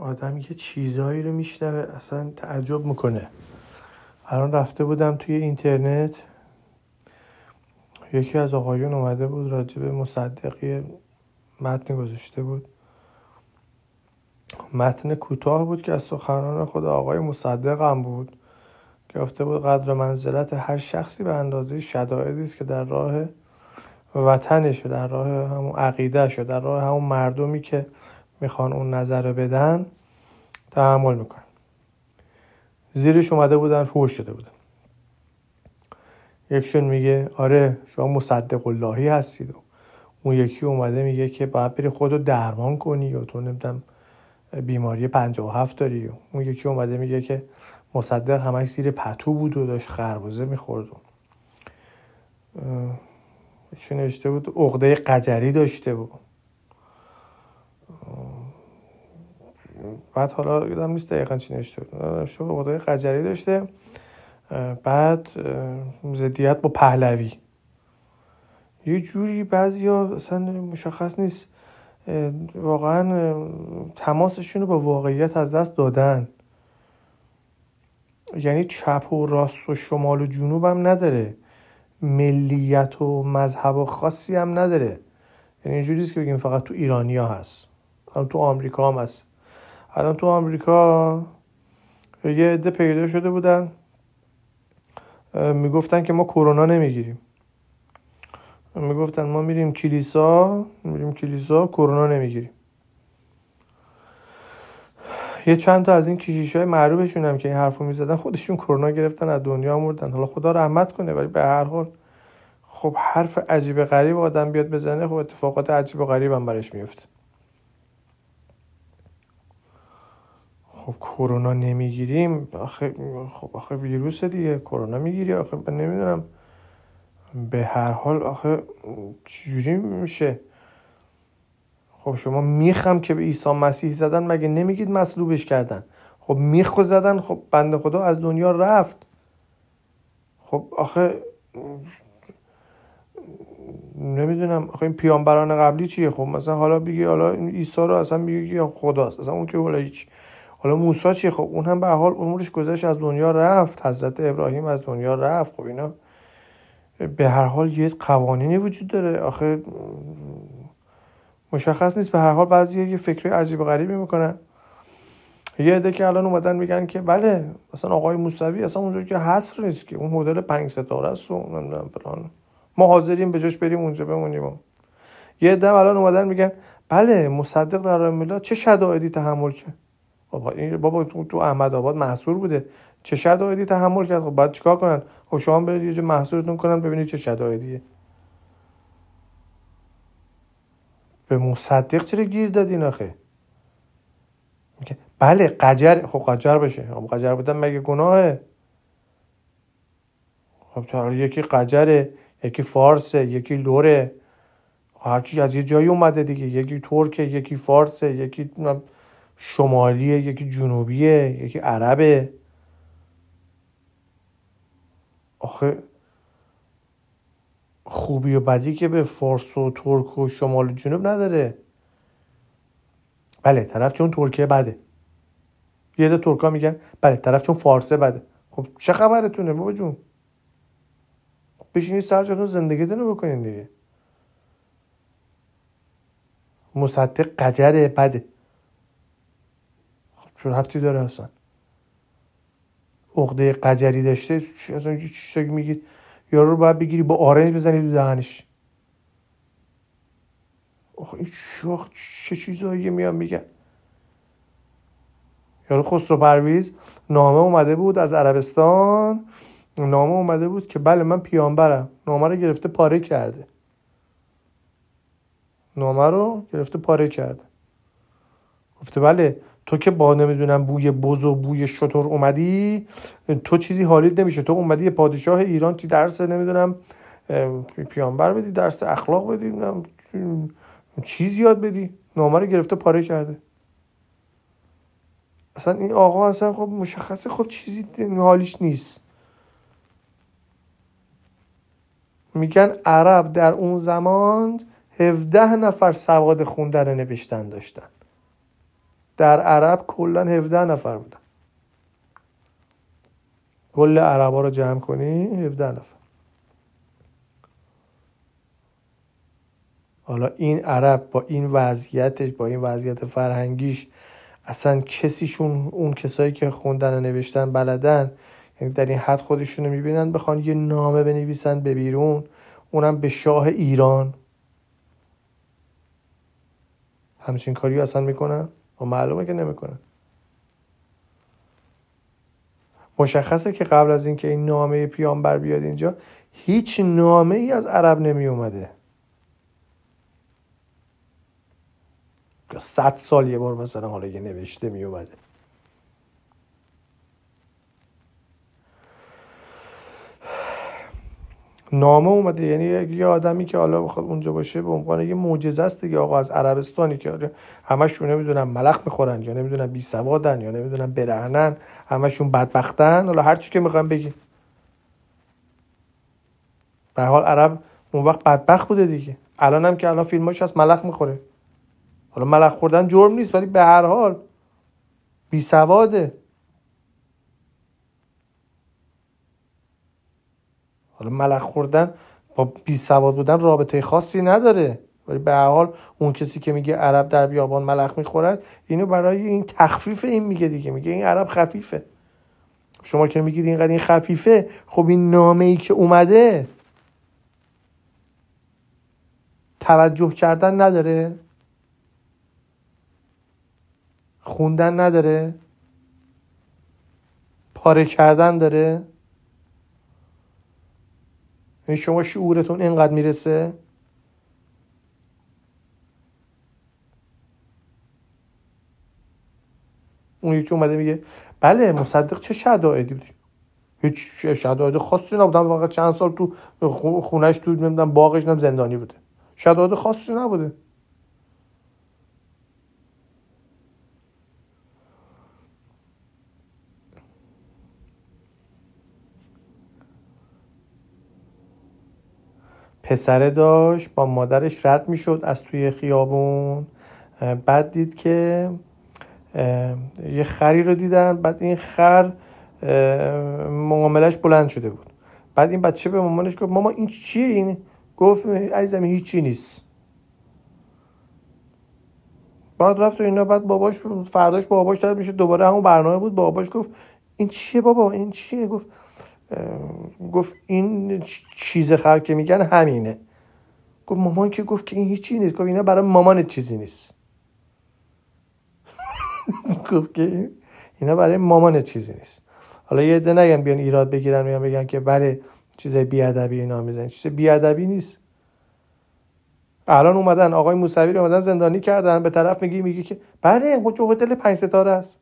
آدم یه چیزهایی رو میشنوه اصلا تعجب می‌کنه. الان رفته بودم توی اینترنت. یکی از آقایون اومده بود راجب مصدقی متن گذاشته بود. متن کوتاه بود که از سخنان خود آقای مصدق هم بود. گفته بود قدر منزلت هر شخصی به اندازه شدائدی است که در راه وطنش در راه همون عقیدهش در راه همون مردمی که می‌خوان اون نظر رو بدن تحمل می‌کنن. زیرش اومده بودن فوش شده بودن. یکشون میگه آره شما مصدق اللهی هستید. و اون یکی اومده میگه که باید بری خودتو درمان کنی و تو نمی‌دونم بیماری هفت داری. و اون یکی اومده میگه که مصدق همش زیر پتو بود و داشت خربوزه می‌خورد. و نوشته بود عقده قجری داشته بود. بعد حالا یادم نیست دقیقا چی نوشته بود. عقده قجری داشته. بعد زدیت با پهلوی. یه جوری بعضی ها اصلا مشخص نیست. واقعا تماسشون رو با واقعیت از دست دادن. یعنی چپ و راست و شمال و جنوب هم نداره. ملیت و مذهب و خاصی هم نداره. یعنی اینجوری که بگیم فقط تو ایرانیا هست. هم تو آمریکا هم هست. الان تو آمریکا یه عده پیدا شده بودن می‌گفتن که ما کرونا نمی‌گیریم. می‌گفتن ما میریم کلیسا میریم کلیسا کرونا نمی‌گیریم. یه چند تا از این کشیش های معروفشون هم که این حرفو می‌زدن خودشون کرونا گرفتن از دنیا مردن حالا خدا رحمت کنه ولی به هر حال خب حرف عجیب غریب آدم بیاد بزنه خب اتفاقات عجیب و غریب هم برش میفته خب کرونا نمی‌گیریم آخه خب آخه ویروس دیگه کرونا می‌گیری آخه من نمی‌دونم. به هر حال آخه چجوری میشه؟ خب شما میخم که به عیسی مسیح زدن مگه نمیگید مصلوبش کردن؟ خب میخو زدن خب بنده خدا از دنیا رفت. خب آخه نمی‌دونم آخه این پیامبران قبلی چیه؟ خب مثلا حالا بگی حالا عیسی رو اصلا میگی خداست اصلا اون که حالا هیچ حالا موسی چیه؟ خب اون هم به حال عمرش گذشت از دنیا رفت. حضرت ابراهیم از دنیا رفت. خب اینا به هر حال یه قوانینی وجود داره. آخه مشخص نیست. به هر حال بعضی یه فکری عجیب غریبی می‌کنن. یه عده که الان اومدن میگن که بله مثلا آقای موسوی اصلا اونجا که حصر نیست که. اون مدل پنج ستاره است و نمی‌دونم ما حاضریم به جاش بریم اونجا بمونیم. یه عده الان اومدن میگن بله مصدق در راه میلاد چه شدائدی تحمل کرد؟ بابا این بابا تو, احمد آباد محصور بوده. چه شدائدی تحمل کرد؟ خب بعد چیکار کنن؟ خب شما برید یه جا محصورتون کنن ببینید چه شدائدیه به مصدق چرا گیر دادین آخه؟ بله قجر خب قجر بشه خب قجر بودن مگه گناهه؟ خب یکی قجره یکی فارسه یکی لوره. هرچی از یه جایی اومده دیگه. یکی ترکه یکی فارسه یکی شمالیه یکی جنوبیه یکی عربه. آخه خوبی و بدی که به فارس و ترک و شمال و جنوب نداره. بله طرف چون ترکیه بده. یه ده ترکا میگن بله طرف چون فارسه بده. خب چه خبرتونه بابا جون؟ بشینید سر زندگی زندگیتون بکنین دیگه. مصدق قجر بده. خب چون ربطی داره اصلا عقده قجری داشته اصلا چی میگید؟ یارو رو باید بگیری با آرنج بزنی تو دهنش. آخه این شاخ چه چیزایی میان میگن. یارو خسرو پرویز نامه اومده بود از عربستان. نامه اومده بود که بله من پیامبرم. نامه رو گرفته پاره کرده. نامه رو گرفته پاره کرده. گفته بله تو که با نمی‌دونم بوی بز و بوی شطور اومدی تو چیزی حالیت نمیشه. تو اومدی پادشاه ایران چی درس نمی‌دونم پیامبر بدی درس اخلاق بدی چیز یاد بدی. نامه رو گرفته پاره کرده. اصلا این آقا اصلا خب مشخصه خب چیزی حالیش نیست. میگن عرب در اون زمان 17 نفر سواد خوندن نوشتن داشتن. در عرب کلا 17 نفر بودن. کل عربا رو جمع کنی 17 نفر. حالا این عرب با این وضعیتش با این وضعیت فرهنگیش اصلا کسیشون اون کسایی که خوندن و نوشتن بلدن یعنی در این حد خودشون رو می‌بینن بخوان یه نامه بنویسن به بیرون اونم به شاه ایران. همچین کاری اصلا می‌کنن؟ و معلومه که نمی‌کنن مشخصه که قبل از اینکه این نامه پیامبر بیاد اینجا هیچ نامه ای از عرب نمی اومده یا صد سال یه بار مثلا حالا یه نوشته می اومده نامه اومده یعنی یه آدمی که حالا بخواد اونجا باشه به عنوان یه معجزه است دیگه آقا از عربستانی که آره همشون نمی‌دونن ملخ می‌خورن یا نمی‌دونن بی سوادن یا نمی‌دونن برهنن همشون بدبختن. حالا هر چی که می‌خوام بگی به حال عرب اون وقت بدبخت بوده دیگه. الان هم که الان فیلماش هست ملخ می‌خوره. حالا ملخ خوردن جرم نیست ولی به هر حال بی سواده. حالا ملخ خوردن با بی سواد بودن رابطه خاصی نداره. ولی به حال اون کسی که میگه عرب در بیابان ملخ می‌خورد اینو برای این تخفیف این میگه دیگه. میگه این عرب خفیفه. شما که میگید اینقدر این خفیفه خب این نامه ای که اومده توجه کردن نداره. خوندن نداره. پاره کردن داره. شما شعورتون اینقدر می‌رسه؟ اون یکی اومده میگه بله مصدق چه شدائدی بود؟ هیچ شدائد خاصی نبودن واقعا چند سال تو خونش تو نمی‌دونم باغش نم زندانی بوده. شدائد خاصی نبوده. پسره داشت با مادرش رد می‌شد از توی خیابون. بعد دید که یه خری رو دیدن. بعد این خر معاملش بلند شده بود. بعد این بچه به مامانش گفت ماما این چیه؟ این گفت عزیزم هیچی نیست. بعد رفت و اینا. بعد باباش فرداش باباش داد میشه دوباره همون برنامه بود. باباش گفت این چیه بابا؟ این چیه؟ گفت گفت این چیز خر که میگن همینه. گفت مامان که گفت که این هیچی نیست. گفت اینا برای مامان چیزی نیست. گفت که اینا برای مامان چیزی نیست. حالا یه عده نگن بیان ایراد بگیرن میان بگن که بله چیزای بیادبی اینا می‌زنن. چیز بیادبی نیست. الان اومدن آقای موسوی رو اومدن زندانی کردن. به طرف میگی میگی که بله هتل پنج ستاره است.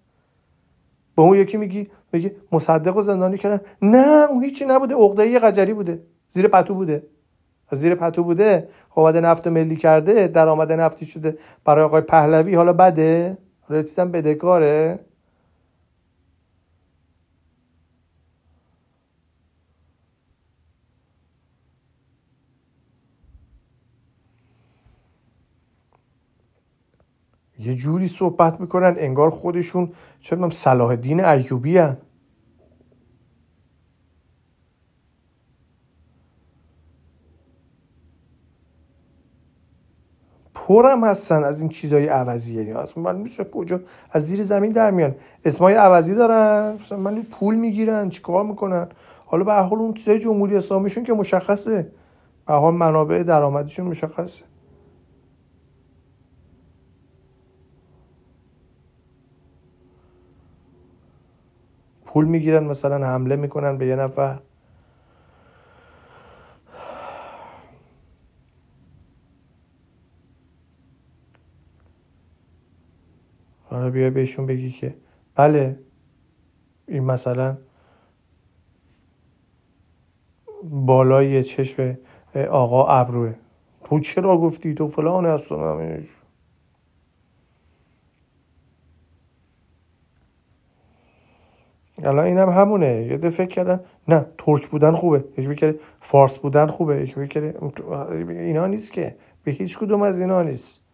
به اون یکی میگی میگی مصدق و زندانی کردن. نه اون هیچی نبوده. عقده قجری بوده. زیر پتو بوده. زیر پتو بوده. خب اومده نفت ملی کرده. درآمد نفتی شده. برای آقای پهلوی حالا بده. حالا چیزم بدهکاره یه جوری صحبت می‌کنن. انگار خودشون چه می‌دونم صلاح الدین ایوبی هن. پرم هستن از این چیزای عوضی. یعنی اصلا من میشه کجا از زیر زمین در میان. اسمای عوضی دارن. مثلا من پول می‌گیرن چیکار می‌کنن؟ حالا به حال اون چیزای جمهوری اسلامیشون که مشخصه. به حال منابع درآمدشون مشخصه. پول می‌گیرن مثلا حمله می‌کنن به یه نفر. حالا بیا بهشون بگی که. بله. این مثلا بالای چشم آقا ابروه. تو چرا گفتی؟ تو فلان هستم الان اینم هم همونه. یه فکر کردن نه ترک بودن خوبه. یکی فکر فارس بودن خوبه. یکی فکر اینا نیست که. به هیچ کدوم از اینا نیست.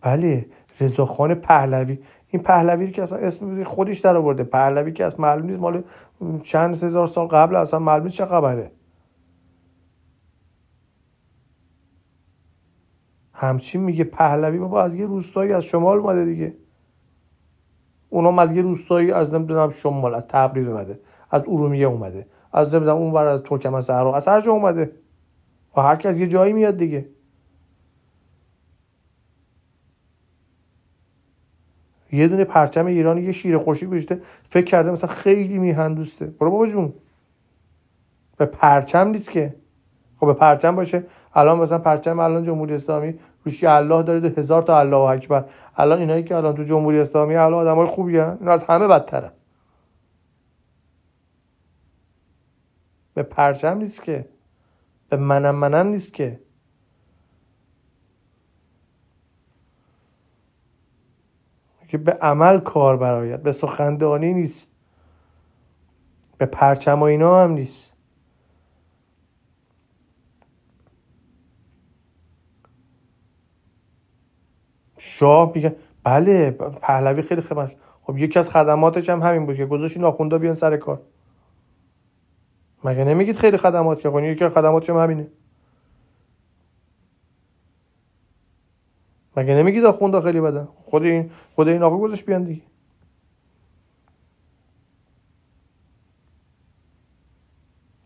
بله رضاخان پهلوی. این پهلوی که اصلا اسم خودش در آورده. پهلوی که از معلوم نیست مال چند هزار سال قبل اصلا معلوم چه خبره. همچین میگه پهلوی بابا از یه روستایی از شمال اومده دیگه. اونم از یه روستایی از نمی‌دونم شمال از تبریز اومده از ارومیه اومده از نمی‌دونم اون ور از ترکمن صحرا از هر جا اومده. و هر از یه جایی میاد دیگه. یه دونه پرچم ایران یه شیر خوشی گذاشته. فکر کرده مثلا خیلی میهن دوسته. برو بابا جون. به پرچم نیست که. خب به پرچم باشه. الان مثلا پرچم الان جمهوری اسلامی روش الله داره ده هزار تا الله اکبر. الان اینایی که الان تو جمهوری اسلامی الان آدمای خوبی هن. از همه بدتره. به پرچم نیست که. به منم منم نیست که. که به عمل کار برایت به سخندانی نیست به پرچم و اینا هم نیست. شاه میگه بله پهلوی خیلی خدمت خب یکی از خدماتش هم همین بود که گذاشت این آخوندا بیان سر کار. مگه نمیگید خیلی خدمات که خب یکی از خدماتش هم همینه. مگه نمیگید آخوندا خیلی بدن خود این خود این آقا گذاشت بیان دیگه.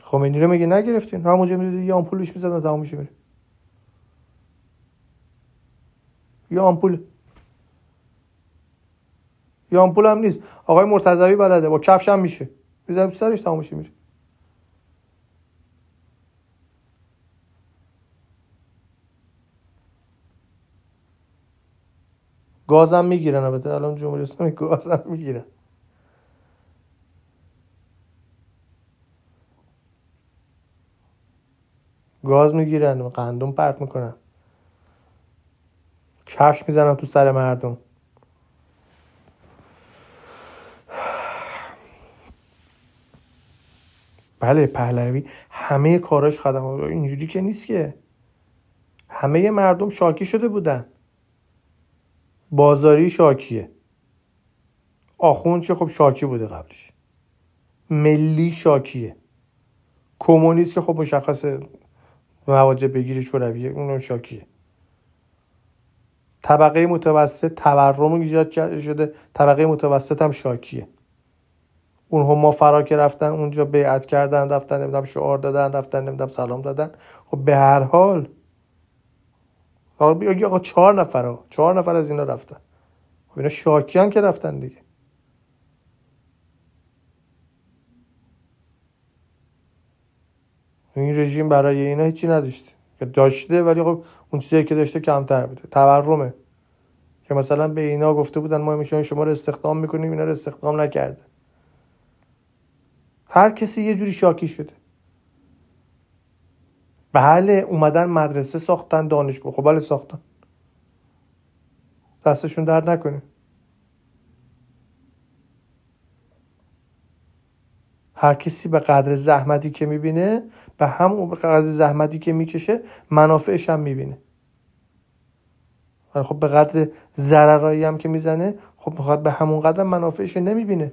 خمینی رو میگه نگرفتین؟ همونجا می‌دید یه آمپولش می‌زدن تمامش میره. یه آمپول یه آمپول هم نیست. آقای مرتضوی بلده با کفش هم میشه می‌ذاریم سرش تمامش میره. گازم می‌گیرن البته الان جمهوری اسلامی گازم می‌گیرن. گاز می‌گیرن قندون پرت می‌کنن. کفش می‌زنن تو سر مردم. بله پهلوی همه کاراش خدمات اینجوری که نیست که. همه مردم شاکی شده بودن. بازاری شاکیه. آخوند که خب شاکی بوده قبلش. ملی شاکیه. کمونیست که خب مشخص مواجه بگیر شورویه اونم شاکیه. طبقه متوسط تورم ایجاد شده. طبقه متوسط هم شاکیه. اونها ما فرا که رفتن اونجا بیعت کردن رفتن نمی‌دونم شعار دادن رفتن نمی‌دونم سلام دادن. خب به هر حال آقا آقا چهار نفر چهار نفر از اینا رفتن. خب اینا شاکیان که رفتن دیگه. این رژیم برای اینا هیچی نداشته. داشته ولی خب اون چیزی که داشته کمتر بوده. تورمه. که مثلا به اینا گفته بودن ما میشون شما رو استخدام می‌کنیم اینا رو استخدام نکرده هر کسی یه جوری شاکی شده. بله اومدن مدرسه ساختن دانشگاه. خب بله ساختن. دستشون درد نکنه. هر کسی به قدر زحمتی که می‌بینه به همون به قدر زحمتی که می‌کشه منافعش هم می‌بینه. خب به قدر ضررایی هم که می‌زنه خب می‌خواد به همون قدر منافعش نمی‌بینه.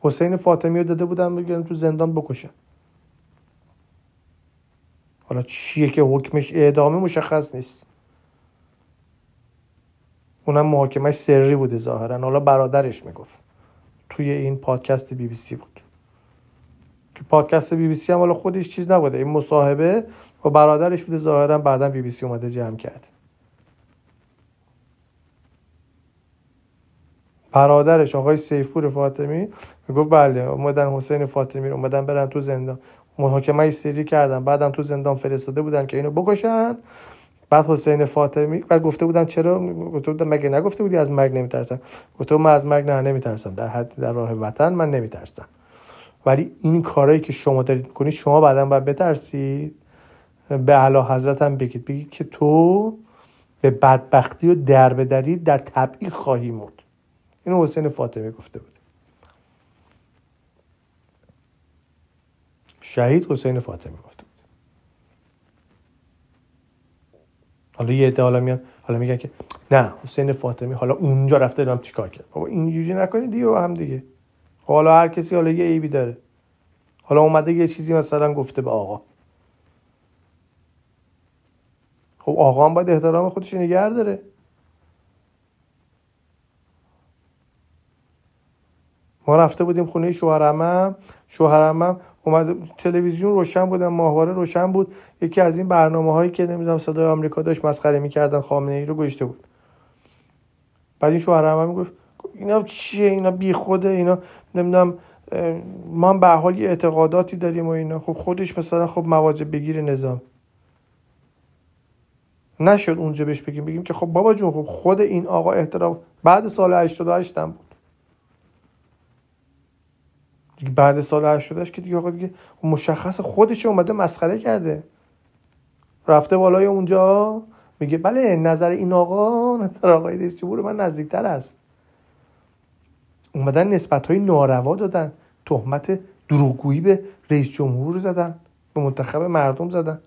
حسین فاطمی رو داده بودن بگیرن تو زندان بکشه. حالا چیه که حکمش؟ اعدامه مشخص نیست. اونم محاکمش سری بوده ظاهرا. حالا برادرش می‌گفت. توی این پادکست بی بی سی بود. که پادکست بی بی سی هم حالا خودش چیز نبوده. این مصاحبه و برادرش بوده ظاهرا. بعدا بی بی سی اومده جمع کرد برادرش آقای سیف‌پور فاطمی می‌گفت بله اومدن حسین فاطمی رو اومدن برن تو زندان. محاکمه سری کردن بعدم تو زندان فرستاده بودن که اینو بکشن. بعد حسین فاطمی بعد گفته بودن چرا؟ گفته بودن مگه نگفته بودی از مرگ نمیترسم گفته من از مرگ نه نمیترسم. در حد در راه وطن من نمیترسم. ولی این کارهایی که شما دارید می‌کنید شما بعدا باید بترسید. به اعلی حضرت هم بگید. بگید که تو به بدبختی و دربدری در تبعید خواهی مرد. اینو حسین فاطمی گفته بود. شهید حسین فاطمی گفته بود. حالا یه عده حالا میان حالا میگن که نه حسین فاطمی حالا اونجا رفته دارم چیکار کرد؟ بابا اینجوری نکنید دیگه هم دیگه. خب حالا هر کسی حالا یه عیبی داره. حالا اومده یه چیزی مثلا گفته به آقا. خب آقا هم باید احترام خودش نگه داره. ما رفته بودیم خونه شوهرمم. شوهرمم اومد تلویزیون روشن بود ماهواره روشن بود. یکی از این برنامه هایی که نمی‌دونم صدای آمریکا داشت مسخره می‌کردن خامنه ای رو گشته بود. بعد این شوهرم می‌گفت اینا چیه؟ اینا بی خوده اینا نمی‌دونم ما هم به حال یه اعتقاداتی داریم و اینا. خب خودش مثلا خب مواجب بگیر نظام. نشد اونجا بهش بگیم بگیم که خب بابا جون خب خود این آقا احترام بعد سال 88 هم بود. دیگه بعد سال 88 که دیگه آقا دیگه مشخص خودش اومده مسخره کرده. رفته بالای اونجا میگه بله نظر این آقا نظر آقای رئیس جمهور من نزدیکتر است. اومدن نسبت های ناروا دادن تهمت دروغگویی به رئیس جمهور زدن به منتخب مردم زدن.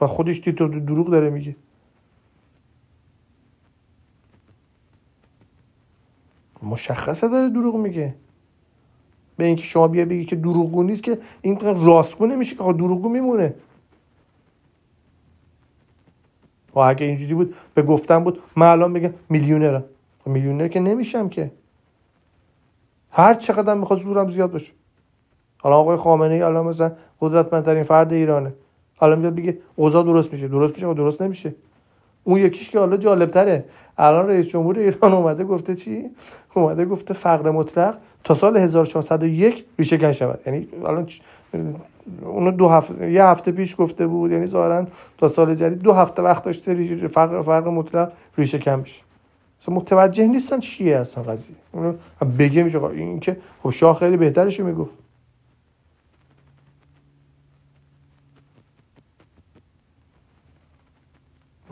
و خودش دید دروغ داره میگه. مشخصه داره دروغ میگه. به اینکه شما بیا بگی که دروغگو نیست که این راستگو نمیشه که دروغگو میمونه. و اگه اینجوری بود به گفتن بود من الان بگم میلیونرم. خب میلیونر که نمیشم که. هر چقدر می‌خواد زورم زیاد باشه. حالا آقای خامنه ای الان مثلا قدرتمندترین فرد ایرانه. حالا میاد بگه اوضاع درست میشه. درست میشه؟ درست نمیشه. اون یکیش که حالا جالب تره الان رئیس جمهور ایران اومده گفته چی؟ اومده گفته فقر مطلق تا سال 1401 ریشه کن شود. یعنی الان اونو دو هفته یه هفته پیش گفته بود. یعنی ظاهرا تا سال جدید دو هفته وقت داشته فقر فقر مطلق ریشه کن بشه متوجه نیستن چیه اصلا قضیه. اونو بگه میشه این که خب شاه خیلی بهترشو می‌گفت.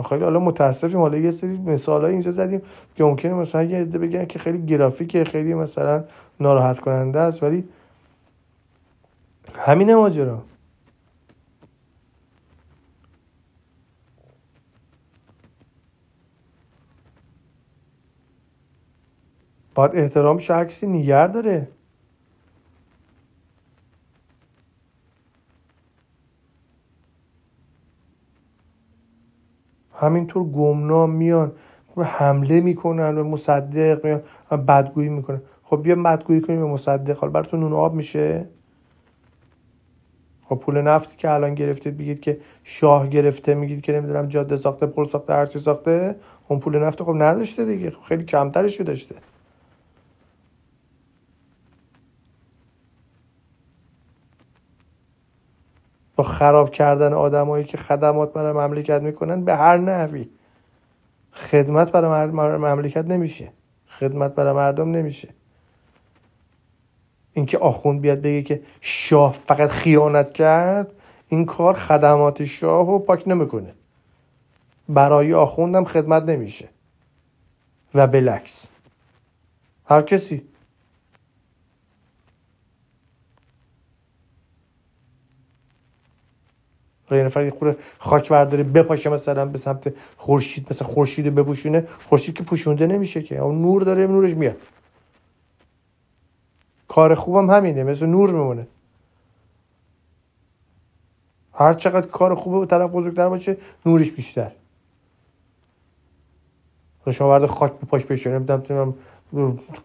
خیلی حالا متاسفیم. حالا یه سری مثال اینجا زدیم که ممکنه مثلا یه عده بگن که خیلی گرافیکه خیلی مثلا ناراحت کننده است. ولی همین ماجرا. باید احترام هر کسی نیگر داره. همینطور گمنام میان حمله می‌کنن به مصدق میان بدگویی می‌کنن. خب بیا بدگویی کنیم به مصدق حالا براتون نون آب میشه؟ خب پول نفتی که الان گرفتید بگید که شاه گرفته میگید که نمی‌دونم جاده ساخته پل ساخته هرچی ساخته اون پول نفت خب نداشته دیگه خب خیلی کمترش داشته. با خراب کردن آدمایی که خدمات برای مملکت می‌کنن به هر نحوی. خدمت برای مملکت نمیشه. خدمت برای مردم نمیشه. اینکه آخوند بیاد بگه که شاه فقط خیانت کرد این کار خدمات شاه رو پاک نمی‌کنه. برای آخوندم خدمت نمیشه. و بلکس هر کسی یه نفر یه خاک برداره بپاشه مثلا به سمت خورشید مثلا خورشید بپوشونه. خورشید که پوشونده نمیشه که. اون نور داره نورش میاد. کار خوبم همینه مثل نور میمونه. هر چقدر کار خوبه به طرف بزرگتر باشه نورش بیشتر. شما برده خاک به پاش بشه نمی‌دونم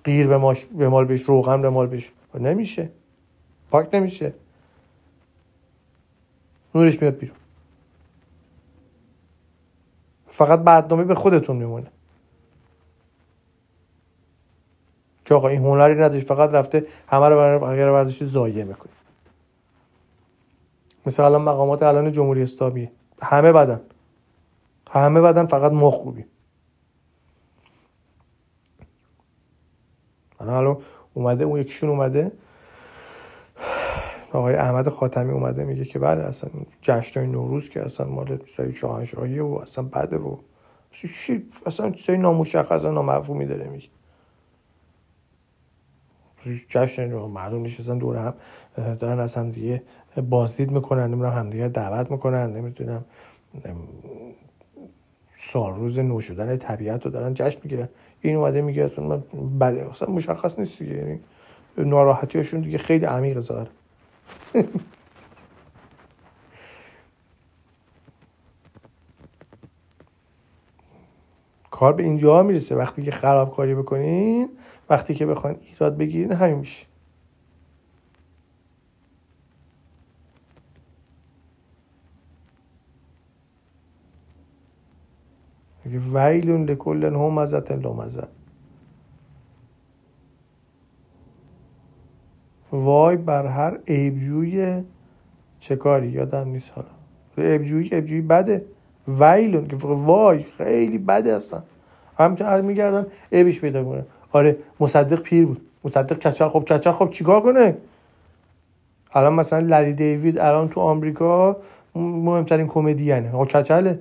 قیر به, ماش به مال بش روغن به مال بش نمیشه. پاک نمیشه. نورش میاد بیرون. فقط بعدنامه به خودتون میمونه. که آقا این هنری نداشت فقط رفته همه رو برای برداشتی زایه می‌کنه. مثل الان مقامات الان جمهوری اسلامی. همه بدن. همه بدن فقط ما خوبی الان اومده اون یکیشون اومده. آقای احمد خاتمی اومده میگه که بله اصلا جشن نوروز که اصلا مال چیزای شاهنشاهی و اصلا بده و اصلا چیزای نامشخص نامفهومی داره میگه. جشن مردم نشستن دور هم دارن از هم دیگه بازدید می‌کنن نمی‌دونم همدیگه دعوت می‌کنن نمی‌دونم روز نو شدن طبیعت رو دارن جشن می‌گیرن. این اومده میگه من بده اصلا مشخص نیست دیگه یعنی ناراحتیاشون دیگه خیلی عمیق ظاهر کار به اینجا می‌رسه. وقتی که خرابکاری بکنین وقتی که بخواین ایراد بگیرین همین میشه. ویلون لکل همزت لومزه وای بر هر عیبجوی چه کاری؟ یادم نیست حالا. عیبجویی عیبجویی بده. ویلون که وای خیلی بده اصلا. هم که هر میگردن عیبش پیدا کنه آره مصدق پیر بود. مصدق کچل خب کچل خب چیکار کنه؟ الان مثلا لری دیوید الان تو آمریکا مهمترین کمدینه. خب کچله.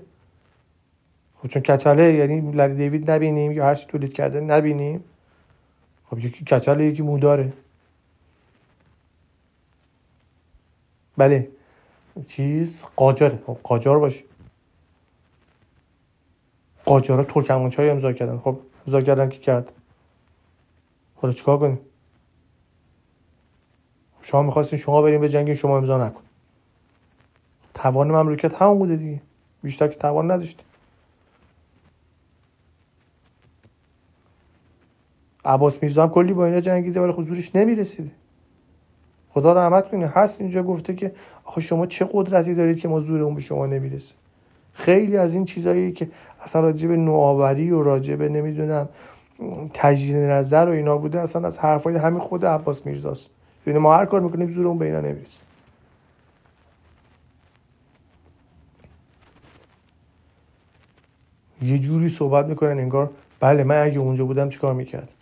خب چون کچله یعنی لری دیوید نبینیم یا هر چی تولید کرده نبینیم. خب یکی کچله یکی موداره بله. چیز قاجاره خب قاجار باشه قاجارا ترکمانچای امضا کردن. خب امضا کردن که کرد. حالا چیکار کنیم؟ شما می‌خواستین شما بریم به جنگ شما امضا نکن. توان مملکت همون بوده دیگه. بیشتر که توان نداشتی. عباس میرزا هم کلی با اینا جنگیده ولی خب نمی‌رسیده. خدا رحمت کنه هست اینجا گفته که آخه شما چه قدرتی دارید که ما زورمون به شما نمی‌رسه؟ خیلی از این چیزایی که اصلا راجع به نوآوری و راجع به نمی‌دونم تجدید نظر و اینا بوده اصلا از حرفای همین خود عباس میرزاست. یعنی ما هر کار می‌کنیم زورمون به اینا نمی‌رسه. یه جوری صحبت می‌کنن انگار بله من اگه اونجا بودم چیکار می‌کرد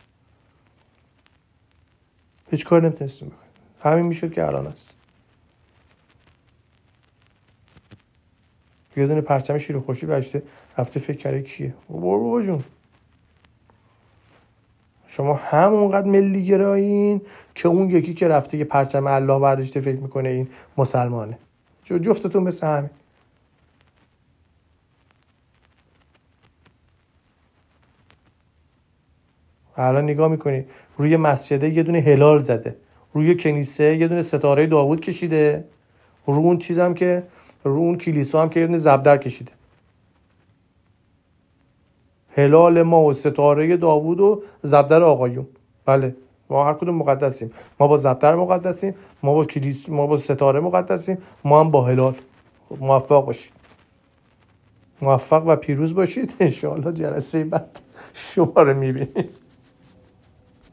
هیچ کار نمی‌تونستیم بکنیم. همین می‌شد که الان است. یه دونه پرچم شیر خوشی بجته رفته فکر کرده کیه؟ برو بابا جون. شما همونقدر ملی گرایین که اون یکی که رفته که پرچم الله برداشته فکر می‌کنه این مسلمانه. جفتتون مثل همین. الان نگاه می‌کنی روی مسجده یه دونه هلال زده. روی کنیسه یه دونه ستاره داوود کشیده. رو اون چیزم که رو اون کلیسا هم که یه دونه زبدر کشیده. هلال ما و ستاره داوود و زبدر آقایون. بله. ما هر کدوم مقدسیم. ما با زبدر مقدسیم ما با کلیس ما با ستاره مقدسیم ما هم با هلال. موفق باشید. موفق و پیروز باشید. انشاءالله جلسه بعد شما رو می‌بینیم.